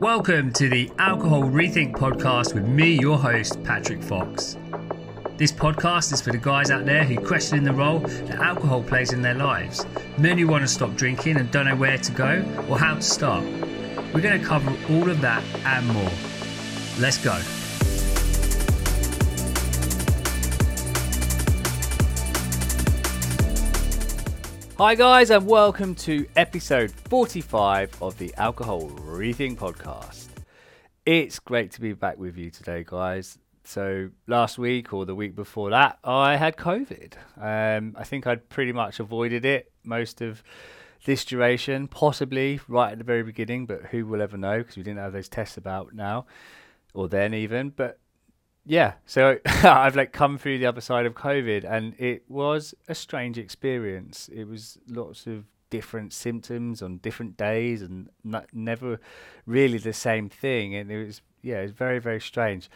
Welcome to the Alcohol Rethink podcast with me, your host, Patrick Fox. This podcast is for the guys out there who question the role that alcohol plays in their lives, men who want to stop drinking and don't know where to go or how to start. We're going to cover all of that and more. Let's go. Hi, guys, and welcome to episode 45 of the Alcohol Rethink podcast. It's great to be back with you today, guys. So, last week or the week before that, I had COVID. Um, I think I'd pretty much avoided it most of this duration, possibly right at the very beginning, but who will ever know because we didn't have those tests about now or then even. But yeah, so I've like come through the other side of COVID, and it was a strange experience. It was lots of different symptoms on different days, and not, never really the same thing. And it was yeah, it was very very strange.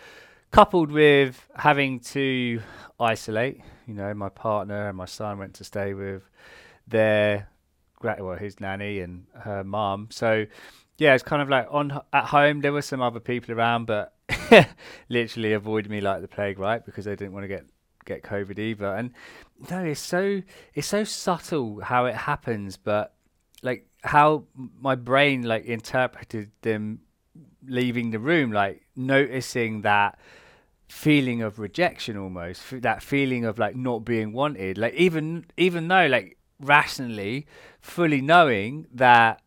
Coupled with having to isolate, you know, my partner and my son went to stay with their well, his nanny and her mum. So yeah, it's kind of like on at home. There were some other people around, but literally avoided me like the plague, right? Because they didn't want to get get COVID either. And no, it's so it's so subtle how it happens, but like how my brain like interpreted them leaving the room, like noticing that feeling of rejection almost that feeling of like not being wanted like even even though like rationally fully knowing that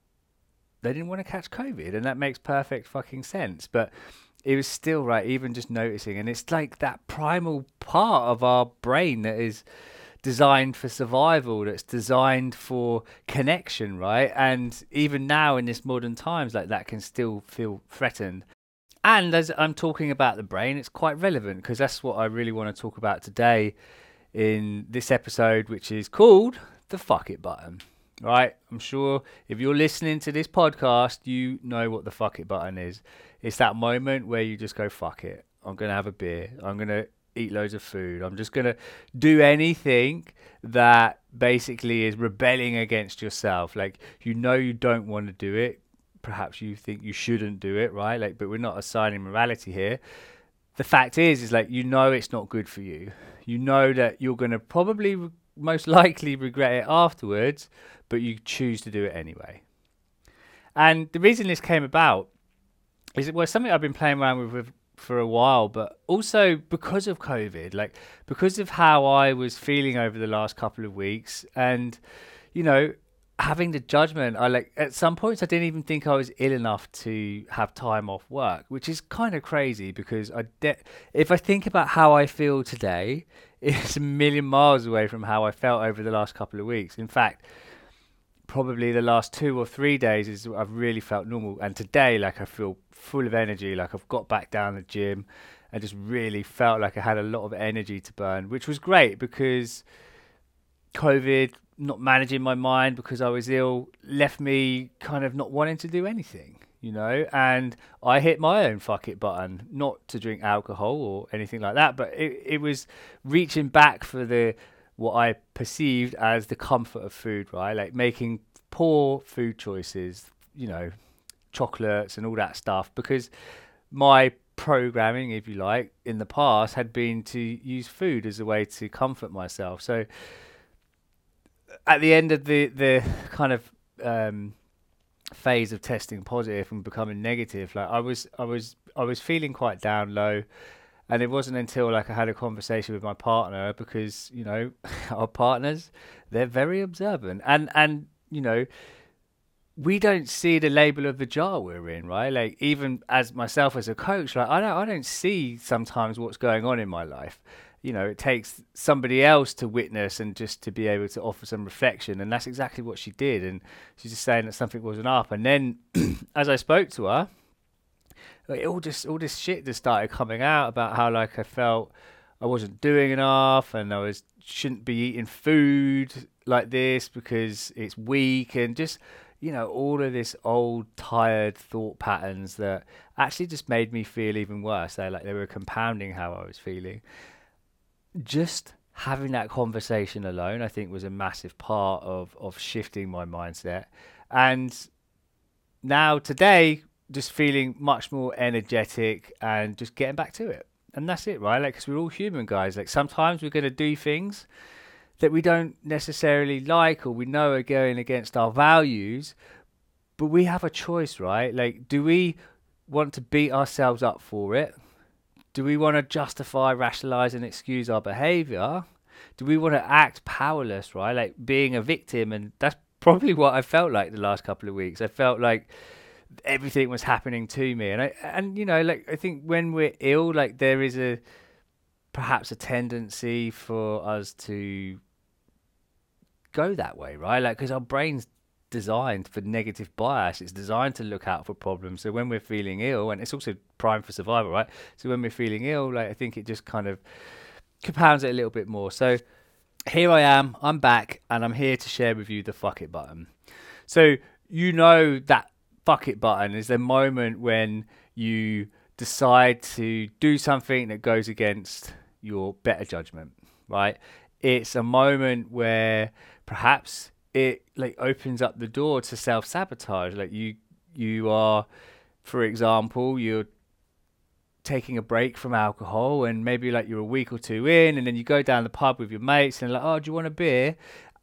they didn't want to catch covid and that makes perfect fucking sense but it was still right, even just noticing. And it's like that primal part of our brain that is designed for survival, that's designed for connection, right? And even now in this modern times, like that can still feel threatened. And as I'm talking about the brain, it's quite relevant because that's what I really want to talk about today in this episode, which is called the fuck it button. Right? I'm sure if you're listening to this podcast, you know what the fuck it button is. It's that moment where you just go, fuck it. I'm going to have a beer. I'm going to eat loads of food. I'm just going to do anything that basically is rebelling against yourself. Like, you know, you don't want to do it. Perhaps you think you shouldn't do it, right? Like, but we're not assigning morality here. The fact is, is like, you know, it's not good for you. You know that you're going to probably most likely regret it afterwards, but you choose to do it anyway. And the reason this came about is it well something I've been playing around with, with for a while, but also because of COVID, like because of how I was feeling over the last couple of weeks, and you know, having the judgment, I like at some points I didn't even think I was ill enough to have time off work, which is kind of crazy because I de- if I think about how I feel today, it's a million miles away from how I felt over the last couple of weeks. In fact, probably the last two or three days is I've really felt normal, and today like I feel full of energy. Like I've got back down the gym and just really felt like I had a lot of energy to burn, which was great because COVID, not managing my mind because I was ill, left me kind of not wanting to do anything, you know. And I hit my own fuck it button, not to drink alcohol or anything like that, but it, it was reaching back for the what I perceived as the comfort of food, right? Like making poor food choices, you know, chocolates and all that stuff because my programming, if you like, in the past had been to use food as a way to comfort myself. So at the end of the the kind of um, phase of testing positive and becoming negative, like I was I was I was feeling quite down low. And it wasn't until like I had a conversation with my partner because you know our partners they're very observant and and you know we don't see the label of the jar we're in, right? Like even as myself as a coach, like I don't I don't see sometimes what's going on in my life. You know, it takes somebody else to witness and just to be able to offer some reflection, and that's exactly what she did. And she's just saying that something wasn't up. And then, as I spoke to her, like, all just all this shit just started coming out about how like I felt I wasn't doing enough, and I was shouldn't be eating food like this because it's weak, and just you know, all of this old, tired thought patterns that actually just made me feel even worse. They like they were compounding how I was feeling. Just having that conversation alone, I think, was a massive part of of shifting my mindset. And now today, just feeling much more energetic and just getting back to it. And that's it, right? Like, because we're all human, guys. Like, sometimes we're going to do things that we don't necessarily like or we know are going against our values, but we have a choice, right? Like, do we want to beat ourselves up for it? Do we want to justify, rationalize, and excuse our behavior? Do we want to act powerless, right? Like being a victim. And that's probably what I felt like the last couple of weeks. I felt like everything was happening to me. And I, and you know, like I think when we're ill, like there is a perhaps a tendency for us to go that way, right? Like because our brains designed for negative bias. It's designed to look out for problems. So when we're feeling ill, and it's also primed for survival, right? So when we're feeling ill, like I think it just kind of compounds it a little bit more. So here I am, I'm back, and I'm here to share with you the fuck it button. So you know that fuck it button is the moment when you decide to do something that goes against your better judgment, right? It's a moment where perhaps it like opens up the door to self sabotage. Like you you are, for example, you're taking a break from alcohol and maybe like you're a week or two in and then you go down the pub with your mates and like, oh, do you want a beer?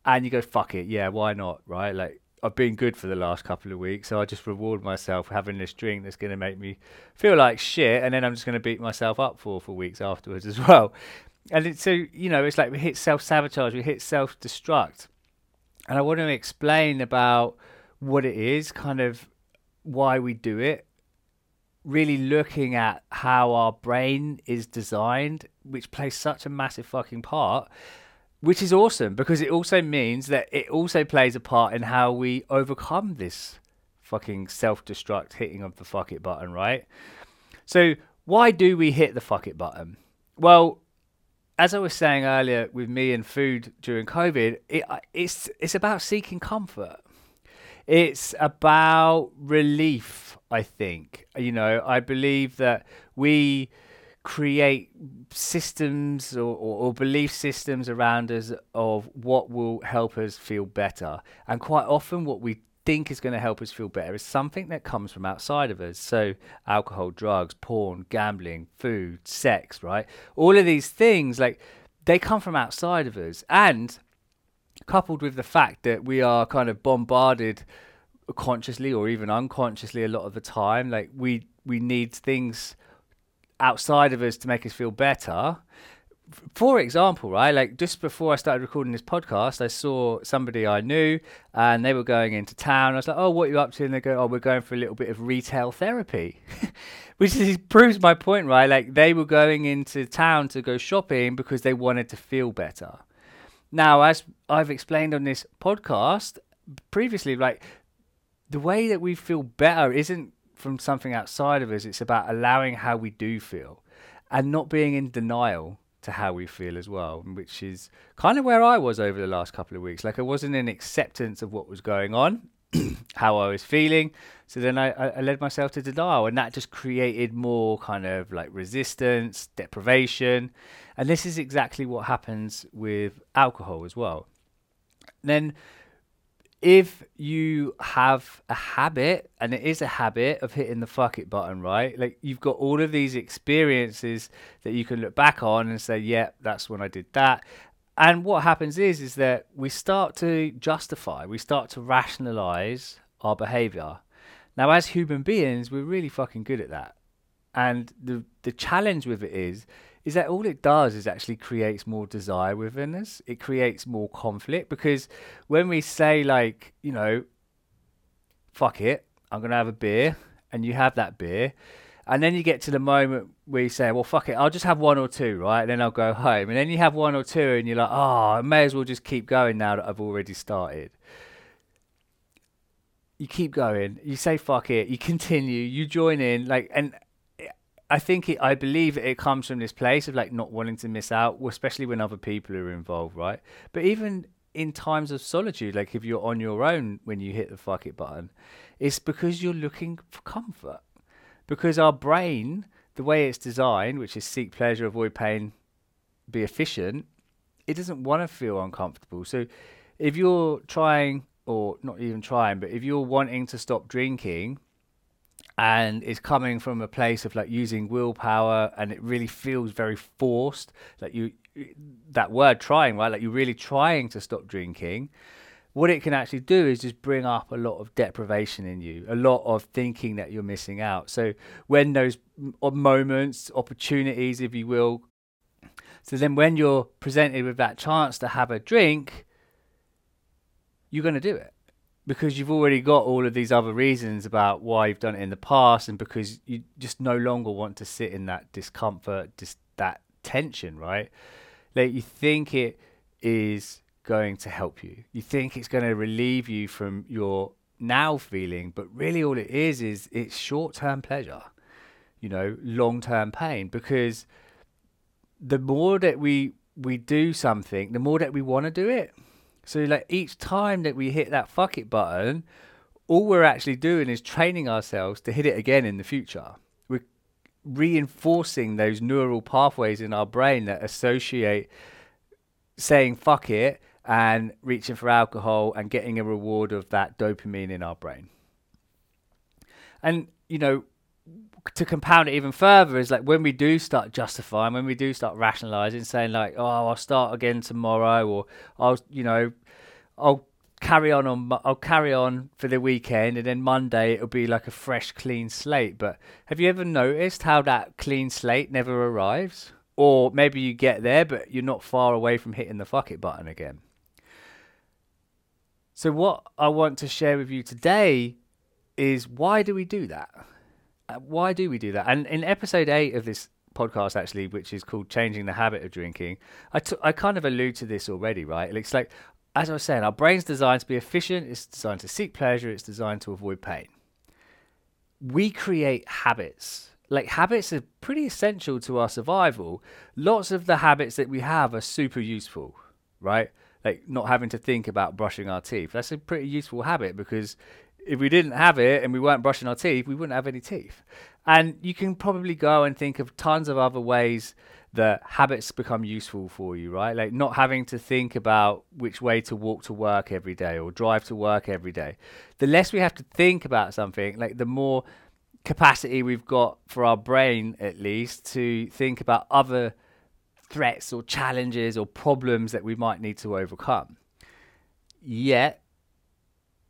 And you go, fuck it, yeah, why not? Right? Like I've been good for the last couple of weeks, so I just reward myself having this drink that's going to make me feel like shit, and then I'm just going to beat myself up for for weeks afterwards as well. And it's so you know, it's like we hit self sabotage, we hit self destruct, and I want to explain about what it is, kind of why we do it, really looking at how our brain is designed, which plays such a massive fucking part, which is awesome because it also means that it also plays a part in how we overcome this fucking self destruct hitting of the fuck it button, right? So, why do we hit the fuck it button? Well, as I was saying earlier with me and food during COVID, it, it's it's about seeking comfort. It's about relief. I think you know. I believe that we create systems or, or, or, belief systems around us of what will help us feel better, and quite often what we think is going to help us feel better is something that comes from outside of us. So, alcohol, drugs, porn, gambling, food, sex, right? All of these things, like, they come from outside of us. And coupled with the fact that we are kind of bombarded consciously or even unconsciously a lot of the time, like, we, we need things outside of us to make us feel better for example, right, like just before I started recording this podcast, I saw somebody I knew and they were going into town. I was like, oh, what are you up to? And they go, oh, we're going for a little bit of retail therapy, which is, proves my point, right? Like they were going into town to go shopping because they wanted to feel better. Now, as I've explained on this podcast previously, like the way that we feel better isn't from something outside of us, it's about allowing how we do feel and not being in denial to how we feel as well, which is kind of where I was over the last couple of weeks. Like I wasn't in acceptance of what was going on, how I was feeling. So then I, I led myself to denial, and that just created more kind of like resistance, deprivation. And this is exactly what happens with alcohol as well. then if you have a habit, and it is a habit of hitting the fuck it button, right? Like you've got all of these experiences that you can look back on and say, yeah, that's when I did that. And what happens is, is that we start to justify, we start to rationalize our behavior. Now, as human beings, we're really fucking good at that. And the the challenge with it is, is that all it does is actually creates more desire within us. It creates more conflict because when we say like, you know, fuck it, I'm gonna have a beer, and you have that beer, and then you get to the moment where you say, well, fuck it, I'll just have one or two, right? And then I'll go home, and then you have one or two, and you're like, oh, I may as well just keep going now that I've already started. You keep going. You say fuck it. You continue. You join in. Like, and I think it, I believe it comes from this place of like not wanting to miss out, especially when other people are involved, right? But even in times of solitude, like if you're on your own when you hit the fuck it button, it's because you're looking for comfort. Because our brain, the way it's designed, which is seek pleasure, avoid pain, be efficient, it doesn't want to feel uncomfortable. So if you're trying, or not even trying, but if you're wanting to stop drinking and it's coming from a place of like using willpower and it really feels very forced. Like you that word trying right? Like you're really trying to stop drinking. What it can actually do is just bring up a lot of deprivation in you a lot of thinking that you're missing out. So when those moments opportunities if you will so then when you're presented with that chance to have a drink you're going to do it because you've already got all of these other reasons about why you've done it in the past and because you just no longer want to sit in that discomfort just that tension right? Like you think it is going to help you. You think it's going to relieve you from your now feeling but really all it is is it's short-term pleasure you know long-term pain. Because the more that we we do something the more that we want to do it so like each time that we hit that fuck it button, all we're actually doing is training ourselves to hit it again in the future. We're reinforcing those neural pathways in our brain that associate saying fuck it and reaching for alcohol and getting a reward of that dopamine in our brain. And you know, to compound it even further is like when we do start justifying, when we do start rationalizing, saying like, "Oh, I'll start again tomorrow," or "I'll, you know, I'll carry on on I'll carry on for the weekend, and then Monday it'll be like a fresh, clean slate." But have you ever noticed how that clean slate never arrives? Or maybe you get there, but you're not far away from hitting the fuck it button again. So, what I want to share with you today is why do we do that? Uh, why do we do that? And in episode eight of this podcast, actually, which is called "Changing the Habit of Drinking," I, t- I kind of allude to this already, right? It's like, as I was saying, our brain's designed to be efficient. It's designed to seek pleasure. It's designed to avoid pain. We create habits. Like habits are pretty essential to our survival. Lots of the habits that we have are super useful, right? Like not having to think about brushing our teeth. That's a pretty useful habit because if we didn't have it and we weren't brushing our teeth, we wouldn't have any teeth. And you can probably go and think of tons of other ways that habits become useful for you, right? Like not having to think about which way to walk to work every day or drive to work every day. The less we have to think about something, like the more capacity we've got for our brain, at least, to think about other threats or challenges or problems that we might need to overcome. Yet,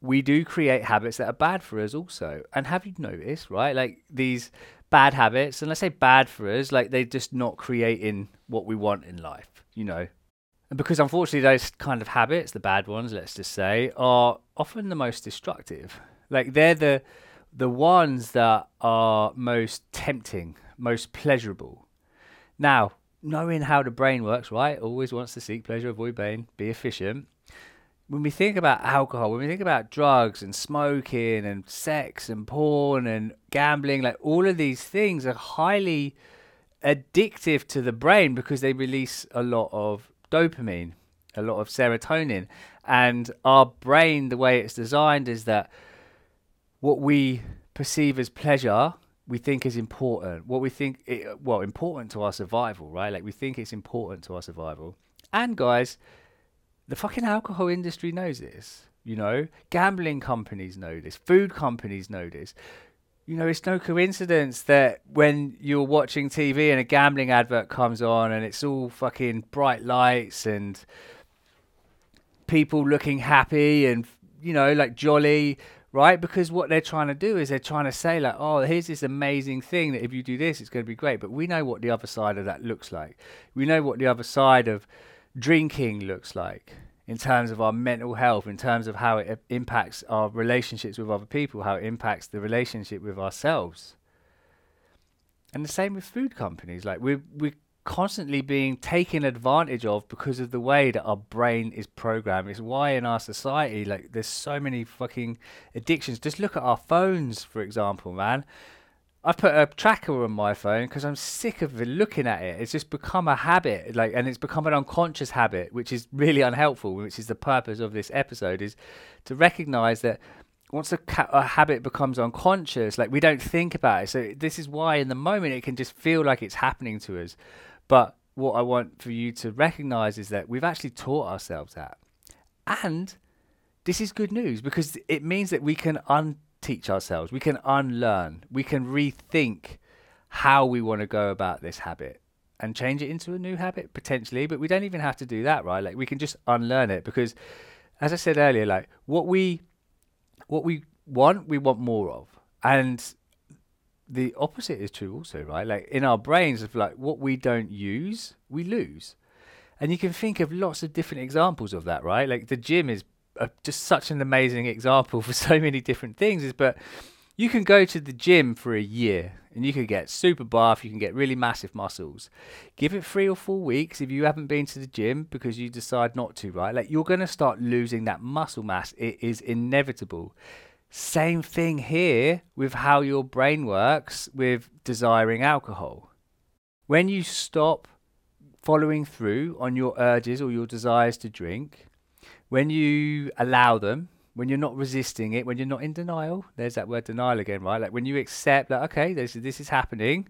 we do create habits that are bad for us also. And have you noticed, right? Like these bad habits, and let's say bad for us, like they're just not creating what we want in life, you know. And because unfortunately those kind of habits, the bad ones, let's just say, are often the most destructive. Like they're the the ones that are most tempting, most pleasurable. Now, knowing how the brain works, right? Always wants to seek pleasure, avoid pain, be efficient when we think about alcohol, when we think about drugs and smoking and sex and porn and gambling, like all of these things are highly addictive to the brain because they release a lot of dopamine, a lot of serotonin. And our brain, the way it's designed, is that what we perceive as pleasure, we think is important. What we think, it, well, important to our survival, right? Like we think it's important to our survival. And guys, the fucking alcohol industry knows this. You know, gambling companies know this, food companies know this. You know, it's no coincidence that when you're watching TV and a gambling advert comes on and it's all fucking bright lights and people looking happy and, you know, like jolly, right? Because what they're trying to do is they're trying to say, like, oh, here's this amazing thing that if you do this, it's going to be great. But we know what the other side of that looks like. We know what the other side of drinking looks like in terms of our mental health, in terms of how it impacts our relationships with other people, how it impacts the relationship with ourselves. And the same with food companies. Like we're we're constantly being taken advantage of because of the way that our brain is programmed. It's why in our society, like there's so many fucking addictions. Just look at our phones, for example, man. I put a tracker on my phone because I'm sick of looking at it. It's just become a habit, like, and it's become an unconscious habit, which is really unhelpful. Which is the purpose of this episode, is to recognize that once a, ca- a habit becomes unconscious, like we don't think about it. So this is why, in the moment, it can just feel like it's happening to us. But what I want for you to recognize is that we've actually taught ourselves that, and this is good news because it means that we can un teach ourselves. We can unlearn. We can rethink how we want to go about this habit and change it into a new habit potentially. But we don't even have to do that, right? Like we can just unlearn it because, as I said earlier, like what we what we want, we want more of, and the opposite is true also, right? Like in our brains, of like what we don't use, we lose. And you can think of lots of different examples of that, right? Like the gym is a, just such an amazing example for so many different things. Is but you can go to the gym for a year and you can get super buff, you can get really massive muscles. Give it three or four weeks if you haven't been to the gym because you decide not to, right? Like you're going to start losing that muscle mass. It is inevitable. Same thing here with how your brain works with desiring alcohol. When you stop following through on your urges or your desires to drink, when you allow them, when you're not resisting it, when you're not in denial, there's that word denial again, right? Like when you accept that, okay, this, this is happening,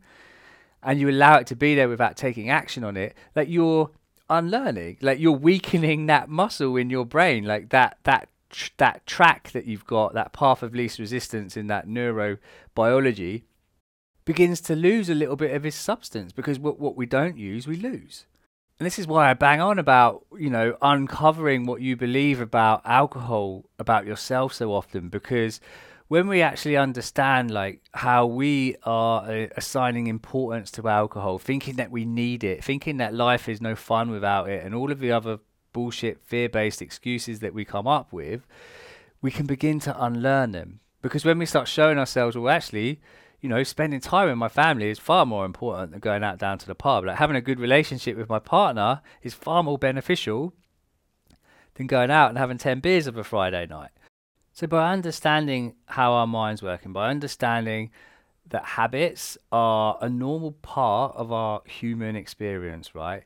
and you allow it to be there without taking action on it, like you're unlearning, like you're weakening that muscle in your brain, like that that that track that you've got, that path of least resistance in that neurobiology, begins to lose a little bit of its substance because what what we don't use, we lose. And this is why I bang on about, you know, uncovering what you believe about alcohol, about yourself so often, because when we actually understand like how we are uh, assigning importance to alcohol, thinking that we need it, thinking that life is no fun without it, and all of the other bullshit fear-based excuses that we come up with, we can begin to unlearn them. Because when we start showing ourselves, well, actually, you know, spending time with my family is far more important than going out down to the pub. Like having a good relationship with my partner is far more beneficial than going out and having 10 beers of a Friday night. So by understanding how our minds work and by understanding that habits are a normal part of our human experience, right?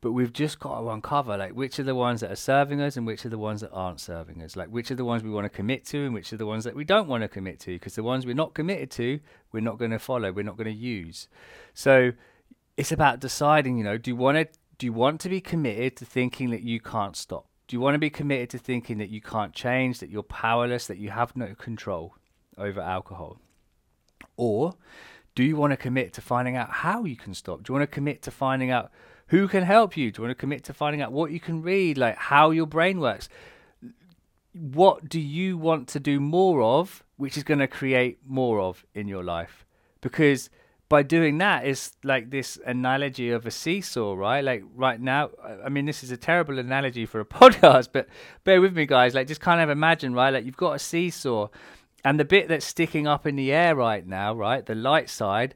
But we've just got to uncover like which are the ones that are serving us and which are the ones that aren't serving us. Like which are the ones we want to commit to and which are the ones that we don't want to commit to because the ones we're not committed to we're not going to follow we're not going to use. So it's about deciding you know do you want to do you want to be committed to thinking that you can't stop? Do you want to be committed to thinking that you can't change that you're powerless that you have no control over alcohol? Or do you want to commit to finding out how you can stop? Do you want to commit to finding out who can help you? Do you want to commit to finding out what you can read, like how your brain works? What do you want to do more of, which is going to create more of in your life? Because by doing that is like this analogy of a seesaw, right? Like right now, I mean, this is a terrible analogy for a podcast, but bear with me, guys. Like, just kind of imagine, right? Like, you've got a seesaw, and the bit that's sticking up in the air right now, right, the light side,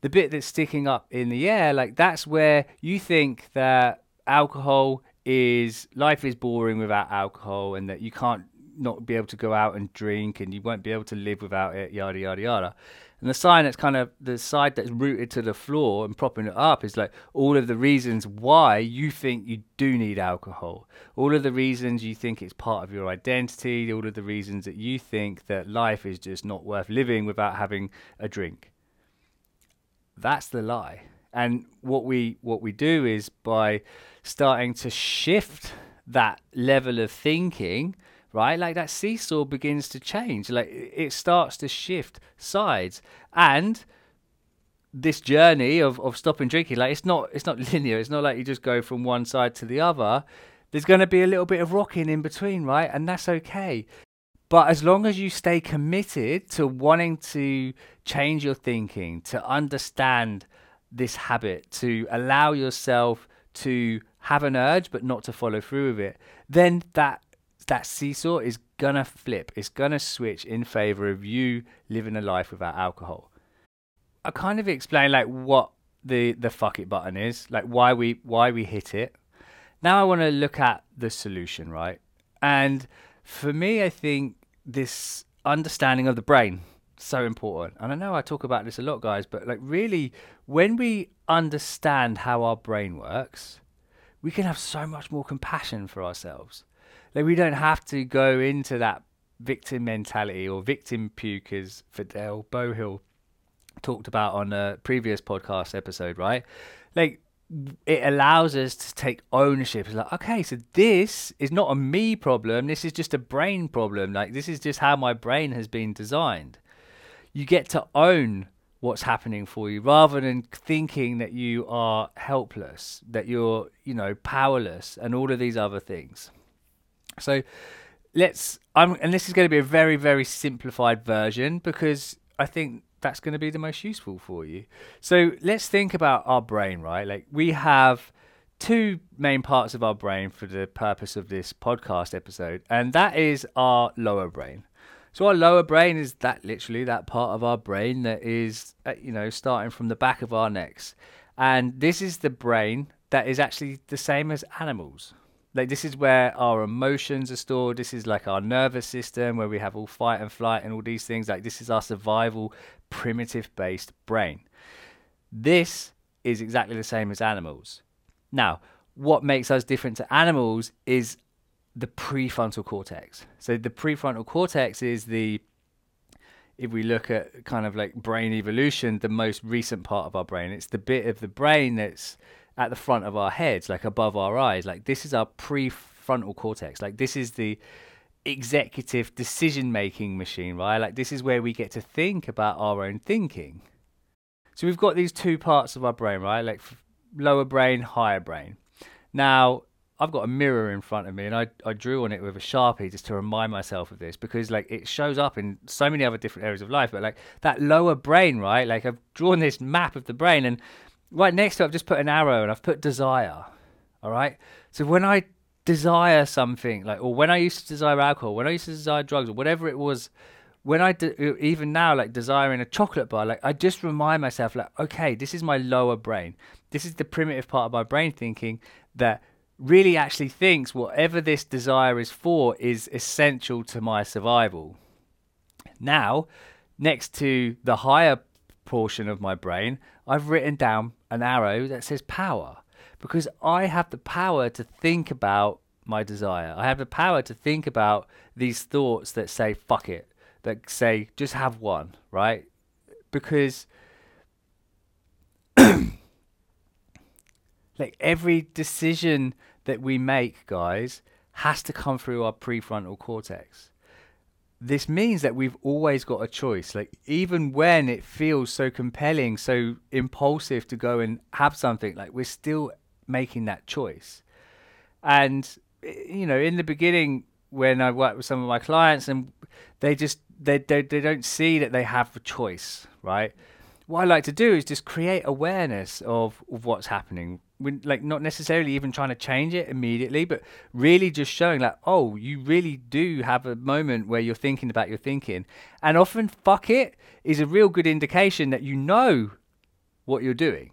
the bit that's sticking up in the air, like that's where you think that alcohol is life is boring without alcohol and that you can't not be able to go out and drink and you won't be able to live without it, yada yada yada. And the sign that's kind of the side that's rooted to the floor and propping it up is like all of the reasons why you think you do need alcohol. All of the reasons you think it's part of your identity, all of the reasons that you think that life is just not worth living without having a drink. That's the lie. And what we what we do is by starting to shift that level of thinking, right? Like that seesaw begins to change. Like it starts to shift sides. And this journey of, of stopping drinking, like it's not it's not linear. It's not like you just go from one side to the other. There's going to be a little bit of rocking in between, right? And that's okay. But as long as you stay committed to wanting to change your thinking, to understand this habit, to allow yourself to have an urge but not to follow through with it, then that that seesaw is gonna flip. It's gonna switch in favor of you living a life without alcohol. I kind of explain like what the the fuck it button is, like why we why we hit it. Now I want to look at the solution, right? And for me, I think this understanding of the brain so important. And I know I talk about this a lot, guys, but like really, when we understand how our brain works, we can have so much more compassion for ourselves. Like we don't have to go into that victim mentality or victim puke, as Fidel Bohill talked about on a previous podcast episode, right? Like it allows us to take ownership. It's like, okay, so this is not a me problem. This is just a brain problem. Like, this is just how my brain has been designed. You get to own what's happening for you rather than thinking that you are helpless, that you're, you know, powerless and all of these other things. So let's, I'm, and this is going to be a very, very simplified version because I think that's going to be the most useful for you. So let's think about our brain, right? Like we have two main parts of our brain for the purpose of this podcast episode, and that is our lower brain. So our lower brain is that literally that part of our brain that is, uh, you know, starting from the back of our necks, and this is the brain that is actually the same as animals. Like this is where our emotions are stored. This is like our nervous system where we have all fight and flight and all these things. Like this is our survival primitive based brain. This is exactly the same as animals. Now, what makes us different to animals is the prefrontal cortex. So the prefrontal cortex is the if we look at kind of like brain evolution, the most recent part of our brain. It's the bit of the brain that's at the front of our heads, like above our eyes. Like this is our prefrontal cortex. Like this is the executive decision making machine, right? Like this is where we get to think about our own thinking. So we've got these two parts of our brain, right? Like lower brain, higher brain. Now, I've got a mirror in front of me and I, I drew on it with a sharpie just to remind myself of this because like it shows up in so many other different areas of life but like that lower brain right like I've drawn this map of the brain and right next to it I've just put an arrow and I've put desire all right so when I desire something like or when I used to desire alcohol when I used to desire drugs or whatever it was when I de- even now like desiring a chocolate bar like I just remind myself like okay this is my lower brain this is the primitive part of my brain thinking that really actually thinks whatever this desire is for is essential to my survival. Now, next to the higher portion of my brain, I've written down an arrow that says power because I have the power to think about my desire. I have the power to think about these thoughts that say, fuck it, that say, just have one, right? Because like every decision that we make, guys, has to come through our prefrontal cortex. This means that we've always got a choice. Like, even when it feels so compelling, so impulsive to go and have something, like, we're still making that choice. And, eh, you know, in the beginning, when I work with some of my clients and they just, they, they, they don't see that they have a choice, right? What I like to do is just create awareness of, of what's happening we're like not necessarily even trying to change it immediately, but really just showing like, oh, you really do have a moment where you're thinking about your thinking. And often fuck it is a real good indication that you know what you're doing.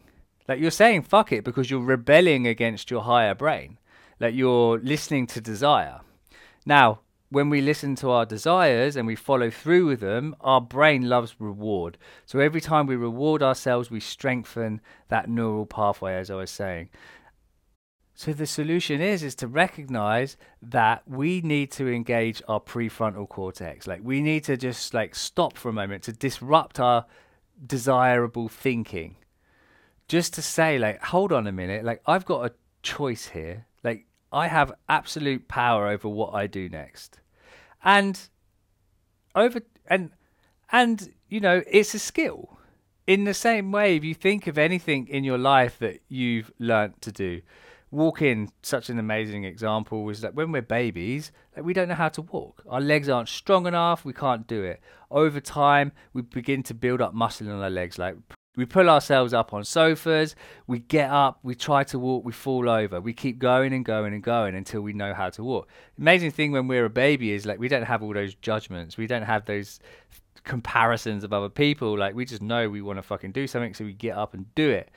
Like you're saying fuck it because you're rebelling against your higher brain. Like you're listening to desire. Now, when we listen to our desires and we follow through with them, our brain loves reward. So every time we reward ourselves, we strengthen that neural pathway, as I was saying. So the solution is is to recognize that we need to engage our prefrontal cortex. Like we need to just like stop for a moment to disrupt our desirable thinking. Just to say like hold on a minute, like I've got a choice here. Like I have absolute power over what I do next. And over and and you know, it's a skill. In the same way, if you think of anything in your life that you've learnt to do, walking, such an amazing example, was that when we're babies, like we don't know how to walk. Our legs aren't strong enough, we can't do it. Over time, we begin to build up muscle in our legs, like we pull ourselves up on sofas, we get up, we try to walk, we fall over. We keep going and going and going until we know how to walk. amazing thing when we're a baby is like we don't have all those judgments. We don't have those comparisons of other people. Like we just know we want to fucking do something, so we get up and do it.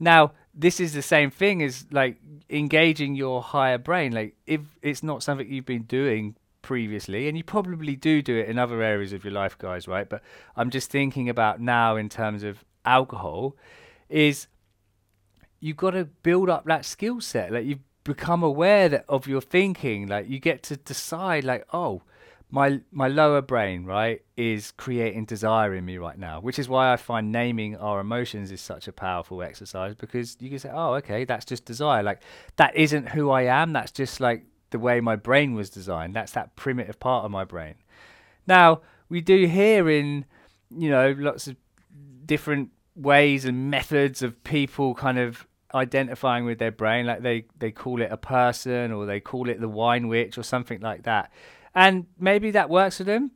Now, this is the same thing as like engaging your higher brain. Like if it's not something you've been doing previously, and you probably do do it in other areas of your life, guys, right? But I'm just thinking about now in terms of alcohol is you've got to build up that skill set. Like you've become aware that of your thinking. Like you get to decide, like, oh, my my lower brain, right, is creating desire in me right now, which is why I find naming our emotions is such a powerful exercise because you can say, "Oh, okay, that's just desire." Like that isn't who I am. That's just like the way my brain was designed. That's that primitive part of my brain. Now, we do hear in, you know, lots of different ways and methods of people kind of identifying with their brain like they they call it a person or they call it the wine witch or something like that. And maybe that works for them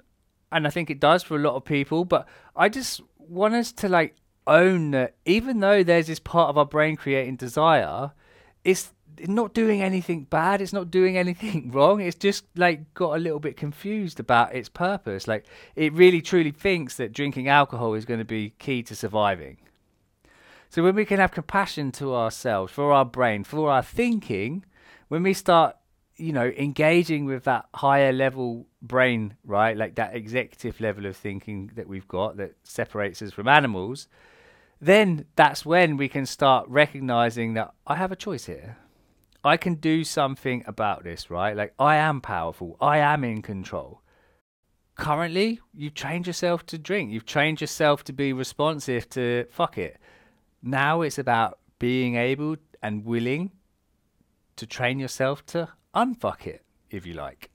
and i think it does for a lot of people but i just want us to like own that even though there's this part of our brain creating desire it's not doing anything bad it's not doing anything wrong it's just like got a little bit confused about its purpose like it really truly thinks that drinking alcohol is going to be key to surviving so when we can have compassion to ourselves, for our brain, for our thinking, when we start, you know, engaging with that higher level brain, right, like that executive level of thinking that we've got that separates us from animals, then that's when we can start recognizing that I have a choice here. I can do something about this, right? Like I am powerful. I am in control. Currently, you've trained yourself to drink. You've trained yourself to be responsive to fuck it. Now it's about being able and willing to train yourself to unfuck it, if you like.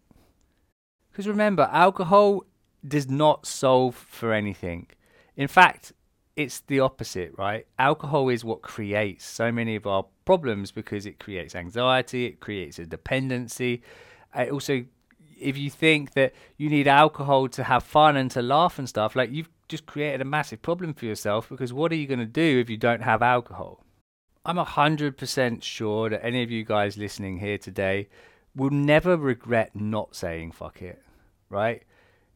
Because remember, alcohol does not solve for anything. In fact, it's the opposite, right? Alcohol is what creates so many of our problems because it creates anxiety, it creates a dependency. Uh, it also, if you think that you need alcohol to have fun and to laugh and stuff, like you've just created a massive problem for yourself because what are you going to do if you don't have alcohol? I'm 100% sure that any of you guys listening here today will never regret not saying fuck it, right?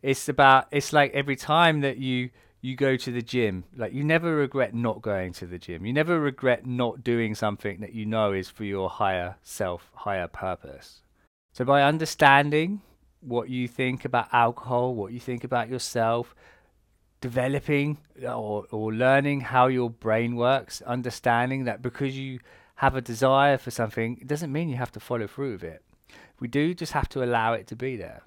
It's about it's like every time that you you go to the gym, like you never regret not going to the gym. You never regret not doing something that you know is for your higher self, higher purpose. So by understanding what you think about alcohol, what you think about yourself, developing or, or learning how your brain works, understanding that because you have a desire for something, it doesn't mean you have to follow through with it. We do just have to allow it to be there.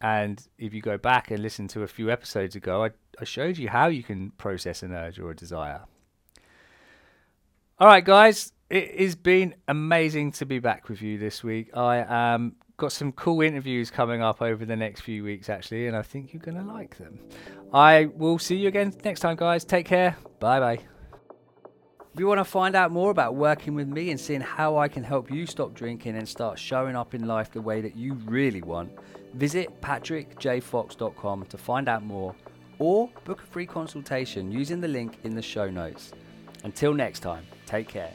And if you go back and listen to a few episodes ago, I, I showed you how you can process an urge or a desire. All right, guys, it has been amazing to be back with you this week. I am got some cool interviews coming up over the next few weeks, actually, and I think you're going to like them. I will see you again next time, guys. Take care. Bye bye. If you want to find out more about working with me and seeing how I can help you stop drinking and start showing up in life the way that you really want, visit patrickjfox.com to find out more or book a free consultation using the link in the show notes. Until next time, take care.